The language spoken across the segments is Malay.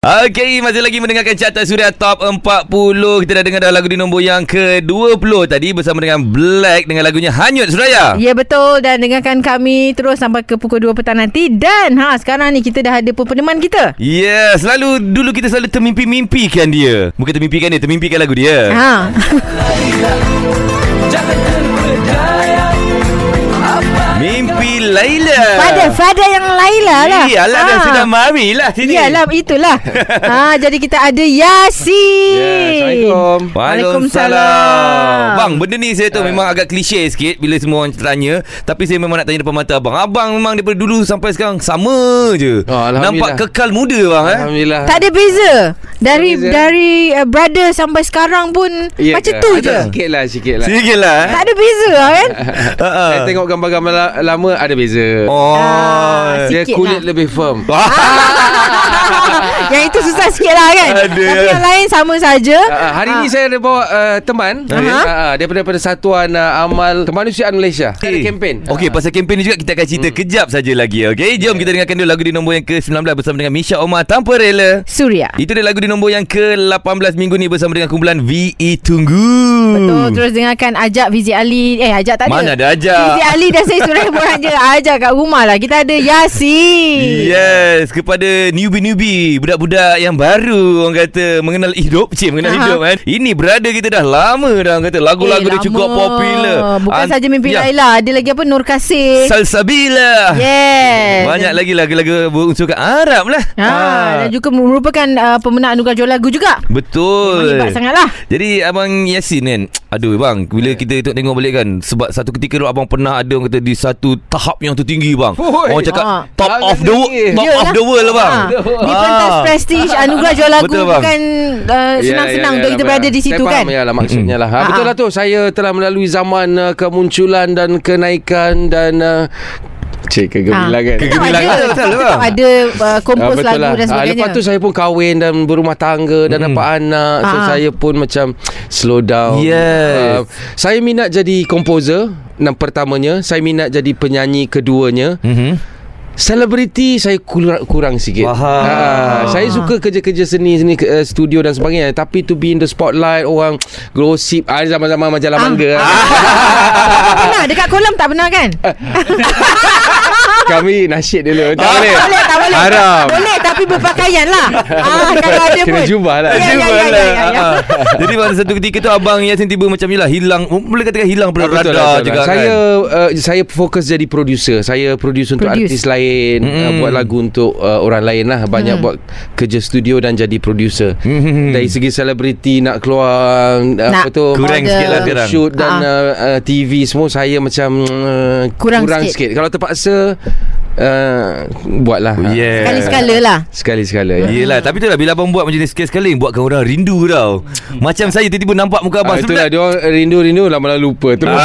Okey, masih lagi mendengarkan carta Suria Top 40. Kita dah dengar dah lagu di nombor yang ke-20 tadi bersama dengan Black dengan lagunya Hanyut Suraya. Ya betul dan dengarkan kami terus sampai ke pukul 2 petang nanti dan ha sekarang ni kita dah ada peneman kita. Ya, yeah, selalu dulu kita selalu termimpi-mimpikan dia. Bukan termimpikan dia, termimpikan lagu dia. Ha. Laila. Pada Fada yang Laila lah. Iyalah dah sudah mari lah sini. Iyalah itulah. ha jadi kita ada Yasin. Ya, Assalamualaikum. Waalaikumsalam. Bang, benda ni saya tahu memang agak klise sikit bila semua orang tanya. Tapi saya memang nak tanya depan mata abang. Abang memang daripada dulu sampai sekarang sama je. Oh, Alhamdulillah. Nampak kekal muda bang eh. Alhamdulillah. Tak ada beza. Dari beza. dari uh, brother sampai sekarang pun Ya macam ke? tu Ada je. Sikit lah, sikit lah. Sikit lah eh. Tak ada beza kan? Ha, ha. Saya tengok gambar-gambar la- lama ada beza. Oh. Ah, Dia kulit lah. lebih firm. yang itu susah sikit lah kan? Ada. Tapi yang lain sama saja. Uh, hari ni saya ada bawa uh, teman Aha. uh, daripada daripada Satuan uh, Amal Kemanusiaan Malaysia. Ada Okey. kempen. Okey, pasal kempen ni juga kita akan cerita kejap saja lagi. Okey, jom kita dengarkan dulu lagu di nombor yang ke-19 bersama dengan Misha Omar Tanpa Rela. Surya. Itu dia lagu di nombor yang ke-18 minggu ni bersama dengan kumpulan VE Tunggu. Betul Terus dengarkan Ajak Fizi Ali Eh ajak tak ada Mana ada ajak? Fizi Ali dah saya suruh orang je Ajak kat rumah lah Kita ada Yasin Yes, kepada newbie-newbie, budak-budak yang baru orang kata mengenal hidup, cik mengenal Aha. hidup kan. Ini brother kita dah lama dah orang kata lagu-lagu Eh, dia cukup popular. Bukan An- saja Mimpi ya, Laila Ada lagi apa Nur Kasih Salsabila. Yes Banyak lagi lagu-lagu berunsurkan Arab lah. ha, Dan juga merupakan uh, Pemenang anugerah jual lagu juga Betul. Hebat sangat lah Jadi abang Yasin kan Aduh bang Bila kita tengok, tengok balik kan Sebab satu ketika dulu Abang pernah ada Orang kata di satu Tahap yang tertinggi bang Oi. Orang cakap Ah. Top of the world. Top of the world lah bang ha, Di Ah. pentas prestige Anugerah jual lagu Betul, bang. Bukan uh, Senang-senang Untuk kita berada di situ saya kan Faham ya lah maksudnya lah. Ha, Ah, betul ah. lah tu. Saya telah melalui zaman uh, kemunculan dan kenaikan dan uh, Cik kegemilangan. Ah. Tetap Kegemilangan ada, lah, betul tetap ada uh, kompos Ah, lagu dan Ah, sebagainya lepas tu saya pun kahwin dan berumah tangga dan Mm. dapat anak. So Ah. saya pun macam slow down. Yes. Ah, saya minat jadi komposer. Yang pertamanya, saya minat jadi penyanyi keduanya. Mhm. Selebriti saya kurang, kurang sikit. Faham. Ah, saya suka kerja-kerja seni seni uh, studio dan sebagainya tapi to be in the spotlight orang gosip ah zaman-zaman majalah Ah. mangga. Tak pernah Dekat kolam tak pernah kan Kami nasyid dulu. Tak Ah. boleh. Boleh tak boleh Haram. Boleh tapi berpakaian lah ah, Kalau ada Kena pun jubah lah. Ya, ya, ya, lah. ya, ya. Ah. Jadi pada satu ketika tu Abang Yasin tiba macam ni lah Hilang Boleh katakan hilang Pada Ah, betul lah, radar betul juga lah. kan Saya uh, saya fokus jadi producer. Saya produce untuk Produce. artis lain, Mm. uh, buat lagu untuk uh, orang lain lah. Banyak Mm. buat kerja studio dan jadi producer. Mhm. Dari segi selebriti nak keluar Nak apa tu Kurang sikit lah sekarang shoot dan Ah. uh, uh, TV semua saya macam uh, Kurang kurang sikit. sikit. Kalau terpaksa uh, buatlah. Yeah. Sekali-sekala lah Sekali sekala ya. Yelah Tapi tu lah Bila abang buat macam ni Sekali-sekali Buatkan orang rindu tau Macam saya tiba-tiba nampak muka abang Ah, itulah dia orang rindu-rindu lama-lama lupa terus.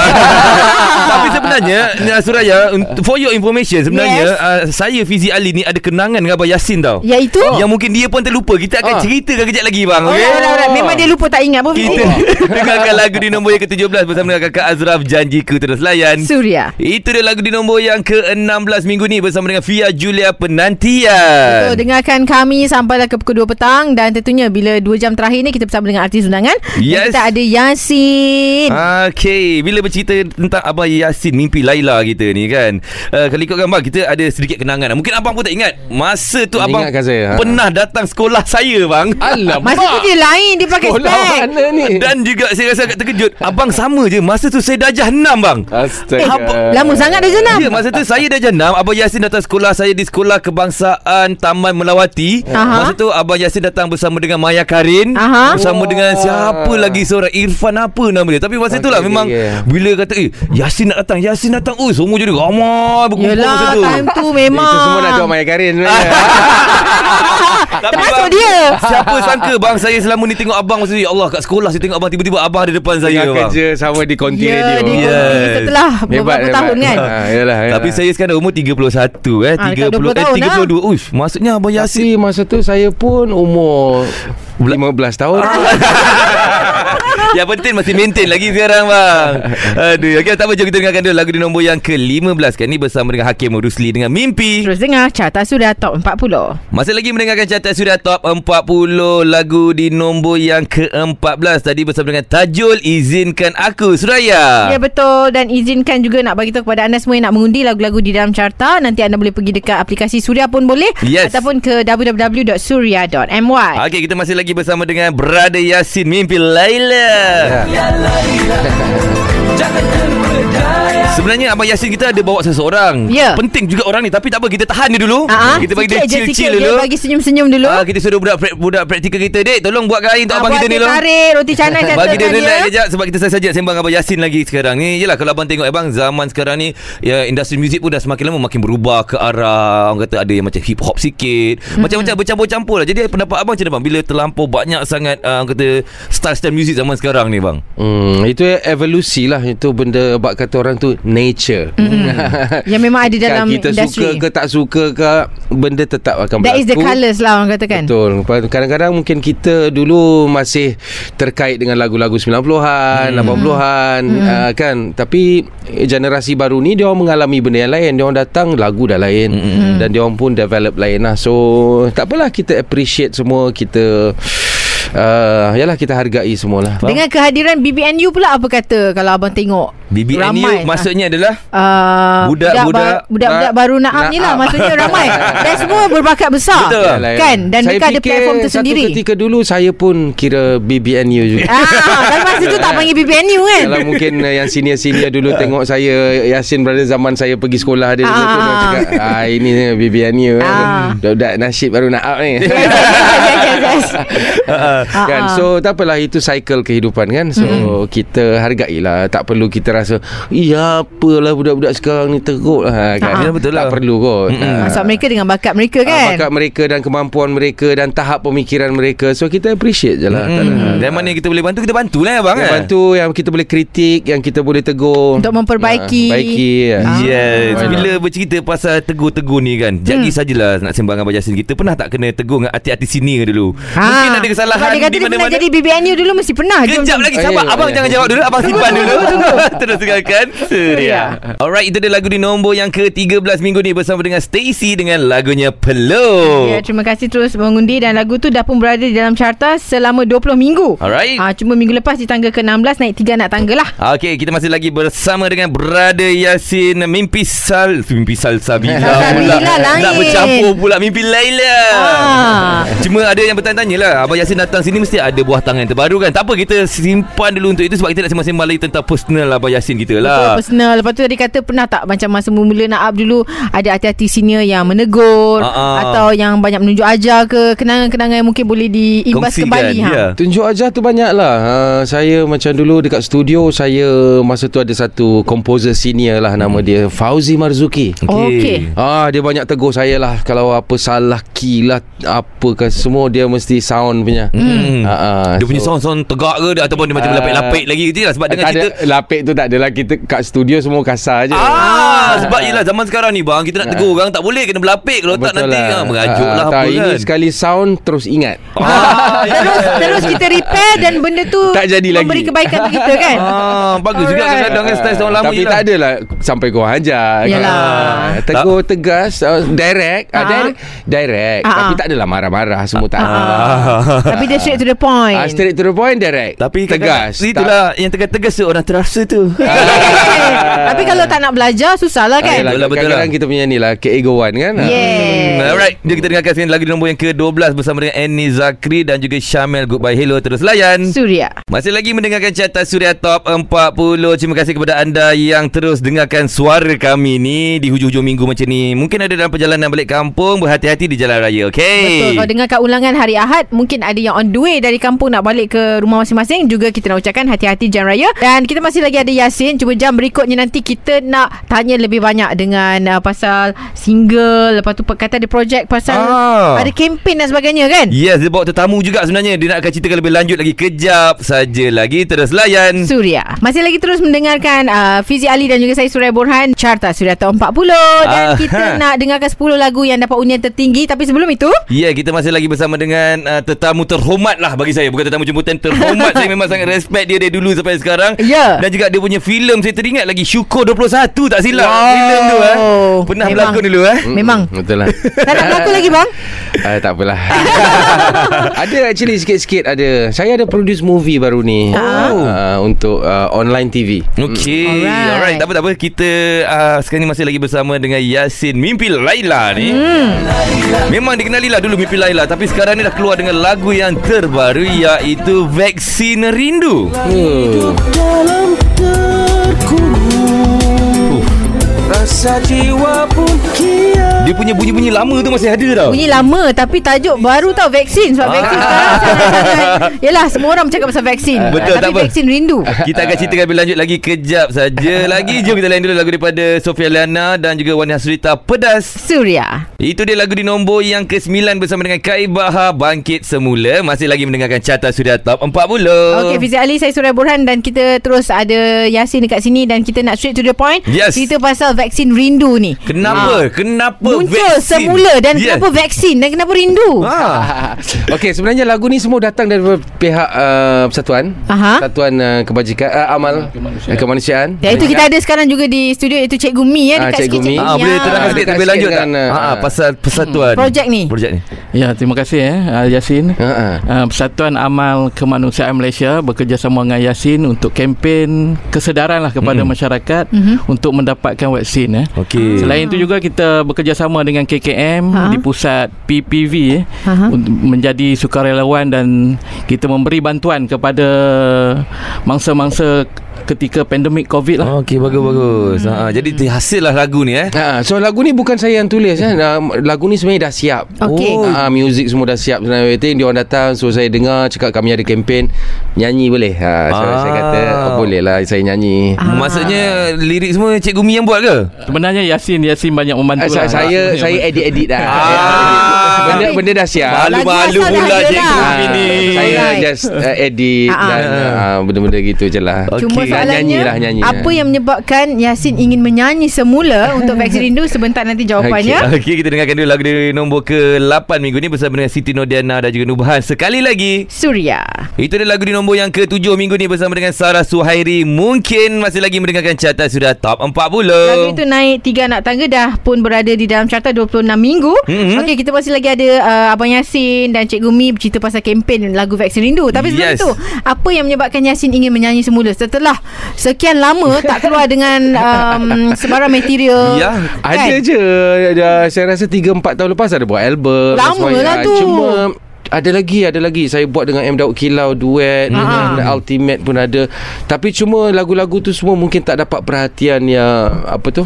Tapi sebenarnya Suraya For your information Sebenarnya Yes. uh, Saya Fizi Ali ni Ada kenangan dengan Abang Yasin tau Iaitu Yang mungkin dia pun terlupa Kita akan Ah. ceritakan kejap lagi bang Oh, okay? alright, alright. Memang dia lupa tak ingat pun Kita dengarkan lagu di nombor yang ke-17 Bersama dengan kakak Azraf Janjiku Terus layan Surya Itu dia lagu di nombor yang ke-16 minggu ni Bersama dengan Fia Julia Penantian So, dengarkan kami sampailah ke pukul 2 petang dan tentunya bila 2 jam terakhir ni kita bersama dengan artis undangan. Yes. Dan kita ada Yasin. Okay Bila bercerita tentang Abang Yasin Mimpi Laila kita ni kan uh, Kalau ikutkan bang Kita ada sedikit kenangan Mungkin abang pun tak ingat Masa tu abang Ingatkan saya, ha. Pernah datang sekolah saya bang Alamak. Masa tu dia lain dia pakai Sekolah spek. mana ni? Dan juga saya rasa agak terkejut Abang sama je Masa tu saya darjah 6 bang Astaga. Apa- Lama sangat dah jenam. Ya masa tu saya dah jenam Abang Yasin datang sekolah saya Di sekolah kebangsaan Taman Melawati Aha. Masa tu Abang Yasin datang bersama dengan Maya Karin Aha. Bersama Wah. dengan siapa lagi seorang Irfan apa nama dia Tapi masa tu lah Okay, memang yeah. Bila kata eh Yasin nak datang Yasin datang Oh semua jadi ramai berkumpul Yelah masa tu time tu memang. Itu semua nak tengok Maya Karin sebenarnya. Tapi Termasuk bang, dia. Siapa sangka bang Saya selama ni tengok abang Masa tu Ya Allah kat sekolah Saya tengok abang Tiba-tiba abang ada depan saya Tengah bang kerja sama di konti Ya, radio. di Yes. yes. setelah beberapa tahun kan. Ha, yalah, yalah. Tapi saya sekarang umur 31 eh? Ah, 30 dekat 20 eh tahun 32 Uish maksudnya abang Yasin Tapi masa tu saya pun umur 15 tahun. Yang penting masih maintain lagi sekarang bang. Aduh Okay tak apa Jom kita dengarkan dulu Lagu di nombor yang ke-15 Kan ni bersama dengan Hakim Rusli Dengan Mimpi. Terus dengar Carta Sudah Top 40 Masih lagi mendengarkan carta sudah top 40 Lagu di nombor yang ke-14 Tadi bersama dengan Tajul Izinkan Aku Suraya. Ya betul. Dan izinkan juga nak bagi tahu kepada anda semua Yang nak mengundi lagu-lagu di dalam carta. Nanti anda boleh pergi dekat aplikasi Suria pun boleh. Yes. Ataupun ke www.surya.my Okey, kita masih lagi bersama dengan Brother Yasin Mimpi Laila. يا ليلى Sebenarnya Abang Yasin kita ada bawa seseorang. Ya. Penting juga orang ni tapi tak apa kita tahan dia dulu. Ah. kita bagi dia Sikit je, chill-chill dulu. Bagi senyum-senyum dulu Ah, kita suruh budak budak praktikal kita, "Dek, tolong buat kain untuk Ah, abang buat kita ni dulu." tarik Roti canai katakan Bagi dia relax ya. kejap Sebab kita saja sembang Abang Yasin lagi sekarang ni Yelah kalau abang tengok abang Zaman sekarang ni ya, Industri muzik pun dah semakin lama Makin berubah ke arah Orang kata ada yang macam hip hop sikit Macam-macam bercampur-campur lah Jadi pendapat abang macam mana bang Bila terlampau banyak sangat uh, Orang kata Style-style muzik zaman sekarang ni bang Hmm, itu evolusi lah Itu benda Bak kata orang tu Nature. Yang memang ada dalam kan, Kita industri. suka ke tak suka ke Benda tetap akan That berlaku is the colours lah orang katakan. Betul. Kadang-kadang mungkin kita dulu Masih terkait dengan lagu-lagu 90-an hmm. 80-an hmm. Uh, kan? Tapi generasi baru ni Dia orang mengalami benda yang lain. Dia orang datang Lagu dah lain. Hmm. Dan dia orang pun develop lain lah. So Tak apalah kita appreciate semua Kita uh, Yalah kita hargai semualah. Dengan kehadiran BBNU pula apa kata Kalau abang tengok BBNU Ramai. maksudnya adalah Uh, Budak-budak ba- budak-budak ba- baru naam ni lah maksudnya ramai dan semua berbakat besar Betul. Yalah. kan dan Saya mereka ada platform tersendiri Satu ketika dulu Saya pun kira BBNU juga ah tapi masa tu tak panggil BBNU kan Kalau mungkin uh, yang senior-senior dulu tengok saya Yasin brother zaman saya pergi sekolah dia dulu tu Ah. dia cakap ah ini BBNU Ah. kan. Budak nasib baru nak up ni. kan Ah, ah. so tak apalah itu cycle kehidupan kan so Hmm. kita hargailah tak perlu kita rasa iya apalah budak-budak sekarang ni teruk lah kan Ah, ah. Betul lah. tak perlu kot. Ah. Sebab mereka dengan bakat mereka Ah, kan bakat mereka dan kemampuan mereka dan tahap pemikiran mereka so kita appreciate je lah. Dan mana kita boleh bantu Kita bantu lah abang yang eh? bantu yang kita boleh kritik yang kita boleh tegur Untuk memperbaiki. Ah, baiki ya. Ah. Yes not? Bila bercerita pasal tegur-tegur ni kan Jadi Hmm. sajalah Nak sembang Abang Yasin Kita pernah tak kena tegur Dengan artis-artis sini dulu Mungkin Ah. ada kesalahan dia kata di dia pernah jadi BBNU dulu mesti pernah Kejap lagi Sabar ya, Abang ya. jangan jawab dulu Abang simpan dulu. Terus dengarkan Suria Alright itu dia lagu di nombor yang ke-13 minggu ni Bersama dengan Stacy Dengan lagunya Peluk Ya, terima kasih terus mengundi dan lagu tu dah pun berada di dalam carta selama 20 minggu. Alright Ah, cuma minggu lepas di tangga ke-16 naik 3 nak tangga lah. Okey, kita masih lagi bersama dengan Brother Yasin Mimpi Sal Mimpi Salsabila Salsabila pula. Nak bercampur pula Mimpi Laila Ah. Cuma ada yang bertanya-tanya lah Abang Yasin datang sini Mesti ada buah tangan terbaru kan Tak apa kita simpan dulu untuk itu Sebab kita nak sembang-sembang lagi Tentang personal Abang Yasin kita Betul, lah personal. Lepas tu tadi kata pernah tak macam masa mula nak up dulu ada hati-hati senior yang menegur ah. atau yang banyak menunjuk ajar ke kenangan-kenangan yang mungkin boleh diimbas Kongsikan, kembali ha. ya. Tunjuk ajar tu banyak lah uh, Saya macam dulu dekat studio Saya masa tu ada satu komposer senior lah Nama dia Fauzi Marzuki Okey. Ah dia banyak tegur saya lah kalau apa salah key lah apa ke semua dia mesti sound punya. Hmm. Ah, ah, Dia punya so- sound-sound tegak ke dia Ataupun dia macam Ah. lapik-lapik lagi je lah Sebab dengan tak ada cerita lapik tu tak adalah kita kat studio semua kasar je. Ah, sebab yelah zaman sekarang ni bang kita nak tegur orang tak boleh kena berlapik kalau tak nanti ah, merajuk Ah, lah tak, apa ini kan. sekali sound terus ingat. Ah, terus terus kita repair dan benda tu Tak jadi lagi. memberi kebaikan untuk kita kan. Ah, bagus juga Alright. kadang-kadang kan style orang lama Tapi tak lah. adalah sampai kau hajar. Yalah. Ah, Tegur tegas uh, direct, direct, direct. Tapi tak adalah marah-marah semua tak. ada. Ah. Tapi dia straight to the point. Ah, straight to the point direct. Tapi tegas. kadang- Itulah yang tegas-tegas tu orang terasa tu. Tapi kalau tak nak belajar susah lah Ah, kan. yalah, Betul lah, betul kadang-kadang lah. kita punya ni lah keegoan kan. Yeah. Hmm, alright, jom kita dengarkan sekali lagu di nombor yang ke-12 bersama dengan Annie Zakri dan juga Syamel Goodbye Hello terus layan. Surya. Masih lagi mendengarkan carta Suria Top 40. Terima kasih kepada anda yang terus dengarkan suara kami ni di hujung-hujung minggu macam ni. Mungkin ada dalam perjalanan balik kampung, berhati-hati di jalan raya, okey? Betul. Kalau dengar kat ulangan hari Ahad, mungkin ada yang on the way dari kampung nak balik ke rumah masing-masing. Juga kita nak ucapkan hati-hati jalan raya. Dan kita masih lagi ada Yasin. Cuma jam berikutnya nanti kita nak tanya lebih banyak dengan uh, pasal single. Lepas tu kata ada projek pasal Ah. ada kempen dan sebagainya kan? Yes, dia bawa tetamu juga sebenarnya. Dia nak akan ceritakan lebih lanjut lagi. Kejap saja lagi. Terus layan. Surya. Masih lagi terus mendengarkan uh, Fizi Ali dan juga saya Surya Borhan Carta Surya Top 40 dan Ah. kita nak dengarkan 10 lagu yang dapat undian tertinggi tapi sebelum itu Ya, yeah, kita masih lagi bersama dengan uh, tetamu terhormat lah bagi saya. Bukan tetamu jemputan terhormat Saya. Memang sangat respect dia dari dulu sampai sekarang. Ya. Dan juga dia punya filem Saya teringat lagi Syukur 21 tak silap Wow. Filem tu eh. Pernah Memang. berlakon dulu eh. Memang. Hmm, Betul lah. Tak nak berlaku lagi bang? Uh, tak apalah. Ada actually sikit-sikit ada. Saya ada produce movie baru ni. Ah. uh, Untuk uh, online TV Okey. Alright. Alright Tak apa tak apa. Kita uh, sekarang ni masih lagi bersama Dengan Yasin Mimpi Laila ni. Hmm. Memang dikenali lah dulu Mimpi Laila Tapi sekarang ni dah keluar dengan lagu yang terbaru Iaitu Vaksin Rindu Hmm. dalam terkurung Rasa jiwa pun kian. Dia punya bunyi-bunyi lama tu masih ada tau. Bunyi lama Tapi tajuk baru tau Vaksin. Sebab Ah. vaksin sekarang sangat-sangat Yelah semua orang bercakap pasal vaksin. Betul, Tapi tak apa. vaksin rindu. Kita akan ceritakan lebih lanjut lagi. Kejap saja lagi. Jom kita lain dulu lagu daripada Sofia Liana Dan juga Wani Hasrita Pedas. Surya. Itu dia lagu di nombor yang ke-9 Bersama dengan Kai Bahar Bangkit Semula. Masih lagi mendengarkan Carta Suria Top 40 Okey Fizi Ali Saya Surya Burhan Dan kita terus ada Yasin dekat sini Dan kita nak straight to the point. Yes. Cerita pasal vaksin rindu ni Kenapa? Kenapa Muncul vaksin? semula Dan Yes. kenapa vaksin Dan kenapa rindu Ah. Okey sebenarnya lagu ni semua datang dari pihak uh, persatuan Aha. Persatuan uh, kebajikan uh, amal kemanusiaan, kemanusiaan. Ya itu kita ada sekarang juga di studio Iaitu Cikgu Mi ya, Ah, Dekat Cikgu sikit Mi. Ah, boleh terangkan Ah, dekat lebih lanjut sikit tak? dengan, Ah, ah, pasal persatuan. Projek ni. Projek ni. Ya, terima kasih eh uh, Yasin. Ha, ha. Uh, Persatuan Amal Kemanusiaan Malaysia bekerjasama dengan Yasin untuk kempen kesedaran lah kepada Mm. masyarakat Mhm. untuk mendapatkan vaksin eh. Okey. Selain itu juga kita bekerjasama dengan KKM Ha. di pusat PPV eh, Aha. untuk menjadi sukarelawan dan kita memberi bantuan kepada mangsa-mangsa ketika pandemik COVID lah. Okey bagus bagus. Ha jadi hasillah lagu ni eh. Ha, so lagu ni bukan saya yang tulis eh. Ah, Lagu ni sebenarnya dah siap. Okey. Oh, ah, music semua dah siap sebenarnya. Everything dia orang datang so saya dengar cakap kami ada kempen nyanyi boleh. Ha, so Ah. saya kata oh, boleh lah saya nyanyi. Ah. Maksudnya lirik semua Cikgu Mi yang buat ke? Sebenarnya Yasin Yasin banyak membantu Ah, saya lah. saya, saya edit-edit dah. Ah. Benda benda dah siap. Malu-malu pula Cikgu lah. Mi ni. Saya just uh, edit Ah, ah. dan uh, benda-benda gitu je lah. Okey. Cuma soalannya nyanyi lah, nyanyi. Apa yang menyebabkan Yasin ingin menyanyi semula Untuk vaksin rindu Sebentar nanti jawapannya Okey kita dengarkan dulu lagu di nombor ke-8 minggu ni bersama dengan Siti Nodiana dan juga Nubahan sekali lagi. Surya Itu dia lagu di nombor yang ke-7 minggu ni bersama dengan Sarah Suhairi. Mungkin masih lagi mendengarkan carta sudah top 40. Lagu itu naik tiga anak tangga dah pun berada di dalam carta 26 minggu. Mhm. Mm-hmm. Okey, kita masih lagi ada uh, Abang Yasin dan Cikgu Mi bercerita pasal kempen lagu vaksin rindu. Tapi sebelum Yes. itu, apa yang menyebabkan Yasin ingin menyanyi semula setelah sekian lama tak keluar dengan um, sebarang material? Ya, Ada je dah, Saya rasa 3-4 tahun lepas Ada buat album Lama lah Ah, tu. Cuma ada lagi Ada lagi Saya buat dengan M. Daud Kilau Duet Ah. dengan Ultimate pun ada Tapi cuma lagu-lagu tu semua Mungkin tak dapat perhatian yang Apa tu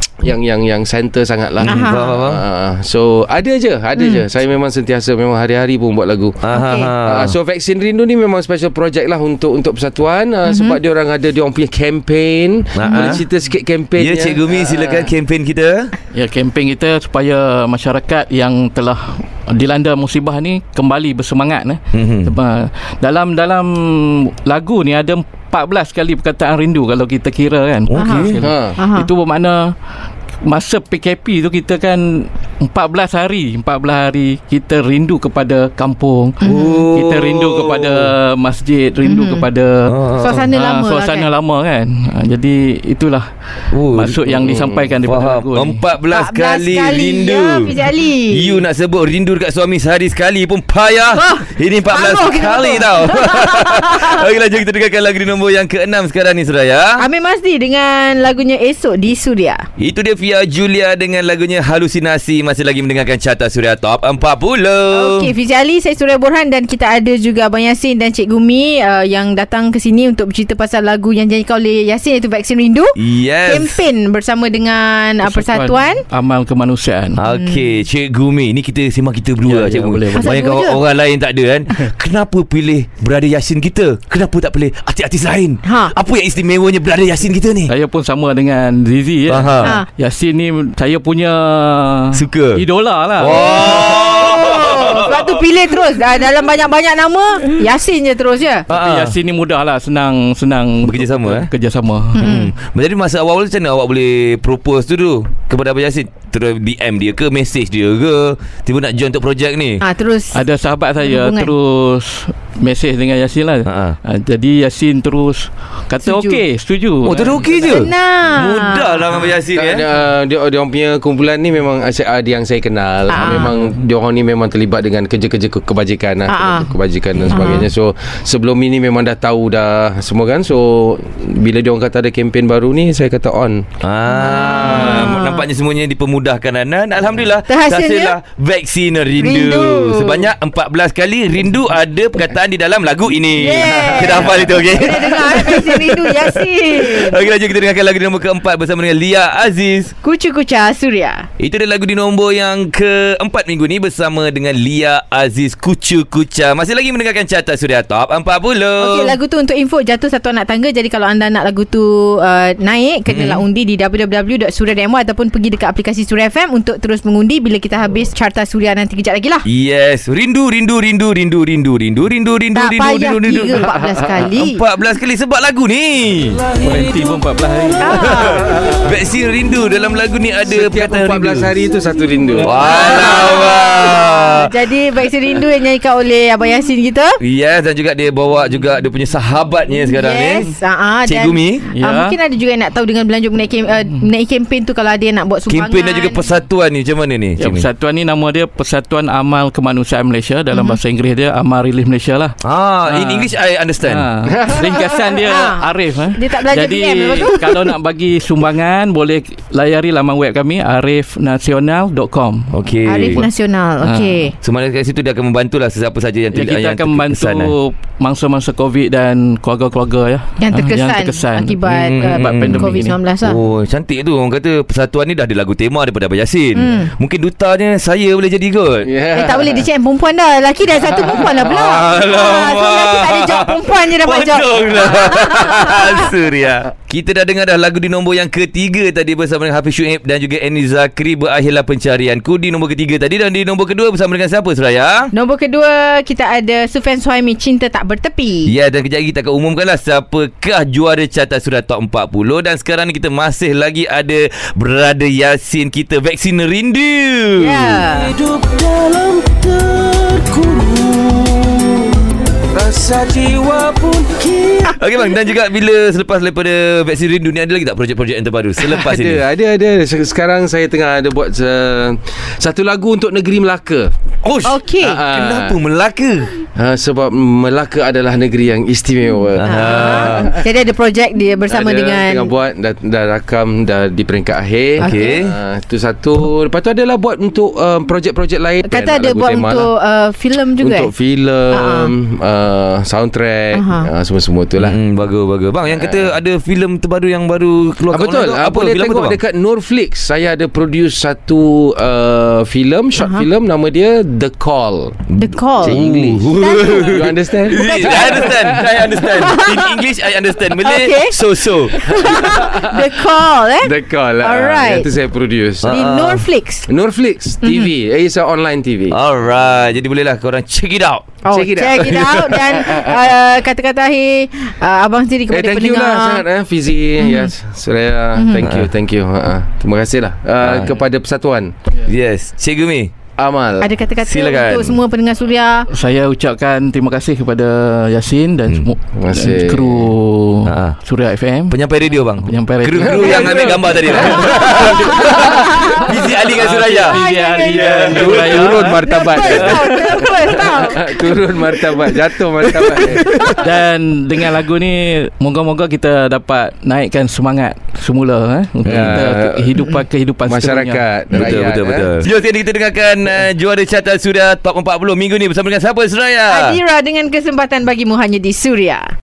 yang yang yang center sangat lah. Aha. Faham, faham. Uh, so ada je, ada Hmm. je. Saya memang sentiasa memang hari-hari pun buat lagu. Okey. Uh, so vaksin rindu ni memang special project lah untuk untuk persatuan uh, sebab dia orang ada dia orang punya campaign. Ah, Boleh ah. cerita sikit campaign Ya Cikgu Mi silakan kempen kita. Ya, kempen kita supaya masyarakat yang telah dilanda musibah ni kembali bersemangat eh. Mhm. Sebab dalam dalam lagu ni ada 14 kali perkataan rindu kalau kita kira kan. Okey. Ha. Itu bermakna masa PKP tu kita kan 14 hari 14 hari kita rindu kepada kampung Oh. kita rindu kepada masjid rindu Mhm. kepada Ah. Suasana ah, lama suasana lah kan. lama kan Ah, jadi itulah Oh, maksud yang disampaikan daripada lagu Faham. ni 14 kali, rindu. Ya, Fizi Ali. You nak sebut rindu dekat suami sehari sekali pun payah. Ah, Ini 14 marah kita kali tau. Okeylah jom kita dengarkan lagu di nombor yang ke-6 sekarang ni Suraya. Amir Masdi dengan lagunya Esok di Suria. Itu dia Via Julia dengan lagunya Halusinasi masih lagi mendengarkan carta Suria Top 40. Okey, Fizi Ali, saya Surya Borhan dan kita ada juga Abang Yasin dan Cikgu Mi uh, yang datang ke sini untuk bercerita pasal lagu yang dinyanyikan oleh Yasin iaitu Vaksin Rindu. Yes. Kempen bersama dengan uh, Persatuan. Amal Kemanusiaan Okey, Cikgu Mi Ni kita sembang kita berdua Ya, ya, ya, Cikgu boleh, boleh. Dua je. orang lain tak ada kan Kenapa pilih Brother Yasin kita Kenapa tak pilih artis-artis lain Ha. Apa yang istimewanya Brother Yasin kita ni Saya pun sama dengan Zizi ya. Ha. Yasin ni saya punya Suka idola lah. Sebab Lepas tu pilih terus Dah- Dalam banyak-banyak nama Yasin je terus ya Tapi Ah. Yasin ni mudah lah Senang Senang Bekerjasama, eh? Kerjasama Hmm. Jadi masa awal tu macam mana awak boleh propose tu dulu kepada Abang Yasin? Terus DM dia ke, message dia ke, tiba nak join untuk projek ni? ha, Terus Ada sahabat saya Hubungan. terus Mesej dengan Yasin lah Ha, ha. ha, Jadi Yasin terus Kata Setuju. okey Setuju Oh, terus okey je? Senang Mudah lah Abang Yasin Tak, eh. dia, dia, dia orang punya kumpulan ni memang uh, dia yang saya kenal. Ah. Memang dia orang ni memang terlibat dengan kerja-kerja ke- kebajikan lah, Ah. kebajikan dan sebagainya. So sebelum ini memang dah tahu dah semua kan. So bila dia orang kata ada kempen baru ni saya kata on. Ah, nampaknya semuanya dipermudahkan Anan. Alhamdulillah. Terhasilnya? vaksin rindu. Rindu. Sebanyak 14 kali rindu ada perkataan di dalam lagu ini. Yeah. Kita hafal itu okey. Kita dengar eh, Yasin Rindu Yasin Okey lanjut kita dengarkan lagu di nombor keempat bersama dengan Lia Aziz. Kucu-kuca Surya Itu dia lagu di nombor yang keempat minggu ni bersama dengan Lia Aziz Kucu Kuca. Masih lagi mendengarkan carta Suria Top 40. Okey lagu tu untuk info jatuh satu anak tangga jadi kalau anda nak lagu tu uh, naik kenalah Hmm. undi di www.surya.my ataupun pergi dekat aplikasi Surya FM untuk terus mengundi bila kita habis carta Surya nanti kejap lagi lah. Yes, rindu rindu rindu rindu rindu rindu rindu rindu Tak rindu payah rindu rindu. kira 14 kali. 14 kali sebab lagu ni. Kuarantin pun 14 hari Ah. Vaksin rindu dalam lagu ni ada Setiap perkataan 14 rindu. hari itu satu rindu. Alamak. Jadi vaksin rindu yang nyanyikan oleh Abang Yasin kita. Yes dan juga dia bawa juga dia punya sahabatnya sekarang yes. ni. Uh, Cikgu Mi. Ya. Uh, mungkin ada juga yang nak tahu dengan berlanjut mengenai, kem, uh, mengenai kempen tu kalau ada yang nak buat sumbangan. Kempen dan juga persatuan ni macam mana ni? Ya, Cik persatuan ni nama dia Persatuan Amal Kemanusiaan Malaysia Dalam bahasa Inggeris dia Amal Relief Malaysia lah Ah, in Ah. English I understand. Ha, ringkasan dia Ah. Arif eh. Dia tak belajar Jadi PM kalau nak bagi sumbangan boleh layari laman web kami arifnasional.com. Okey. Arif Nasional. Ah. Okey. So mana kat situ dia akan membantu lah sesiapa saja yang, Ya, kita yang akan membantu eh. mangsa-mangsa COVID dan keluarga-keluarga ya. Yang Ah, terkesan, yang terkesan. akibat Hmm, uh, Sebab hmm. pandemik COVID-19 ni. lah. Oh cantik tu Orang kata persatuan ni dah ada lagu tema Daripada Abang Yasin Hmm. Mungkin dutanya Saya boleh jadi kot Yeah. Eh tak boleh dia cakap perempuan dah Lelaki dah satu perempuan lah pula Alamak. so lelaki tak ada jawab perempuan je dapat lah Surya Kita dah dengar dah lagu di nombor yang ketiga tadi Bersama dengan Hafiz Shuib Dan juga Annie Zakri Berakhirlah pencarianku Di nombor ketiga tadi Dan di nombor kedua Bersama dengan siapa Suraya? Nombor kedua Kita ada Sufian Suhaimi Cinta Tak Bertepi. Ya dan kejap lagi kita akan umumkan lah Siapakah juara carta surat top 40 Dan sekarang ni kita masih lagi ada Brother Yasin kita Vaksin Rindu. Ya. Hidup dalam terkurung Rasa jiwa pun Okey bang Dan juga bila Selepas daripada Vaksin Rindu ni Ada lagi tak projek-projek yang terbaru Selepas ada, ini ada, ada. Se- Sekarang saya tengah ada buat uh, satu lagu untuk negeri Melaka. Oh Okey Ah, Kenapa Melaka? Uh, sebab Melaka adalah negeri yang istimewa. Ah. Jadi ada projek dia bersama ada, dengan Tengah buat dah, dah rakam dah di peringkat akhir. Okey. Uh, itu satu. Lepas tu adalah buat untuk um, projek-projek lain. Kata ada buat untuk uh, filem juga Untuk eh? filem, uh, soundtrack, Aha. uh, semua-semua tu lah. Hmm, bagus bagus. Bang yang kata ada filem terbaru yang baru keluar Ah, kat betul. online tu. Ah, boleh filem tengok tu, bang? dekat Nurflix. Saya ada produce satu uh, filem, short Aha. film nama dia The Call. The Call Cik English. you understand? I understand. I understand. In English I understand. Malay Okay. so so. The Call eh The Call. ah, Alright. Yang tu saya produce. Di Ah. Nurflix Nurflix TV. Mhm. It's a online TV. Alright. Jadi bolehlah korang check it out. Oh, Check it out. check it out dan uh, kata-kata akhir uh, abang sendiri Eh, kepada thank you pendengar. lah sangat eh Fizi mm-hmm. Yes Suraya mm-hmm. Thank you Thank you uh, Terima kasih lah uh, Ah. Kepada Persatuan Yes. Cikgu Mi. Amal Ada kata-kata Silakan. untuk semua pendengar Suria. Saya ucapkan terima kasih kepada Yasin dan, Hmm. kasih. dan kru Ha. Suria FM. Penyampai radio bang. Penyampai radio. Kru-kru yang ambil gambar tadi lah. Fizi Ali dengan Suraya. Fizi Ali dan Suraya. turun martabat First tau. Turun martabat Jatuh martabat Dan dengan lagu ni Moga-moga kita dapat Naikkan semangat Semula eh, Untuk Ya. kita Kehidupan Kehidupan Masyarakat Betul rakyat, betul eh. betul. Jom sekarang kita dengarkan uh, juara carta sudah top 40 minggu ni bersama dengan siapa Suraya? Adira dengan kesempatan bagimu hanya di Suria.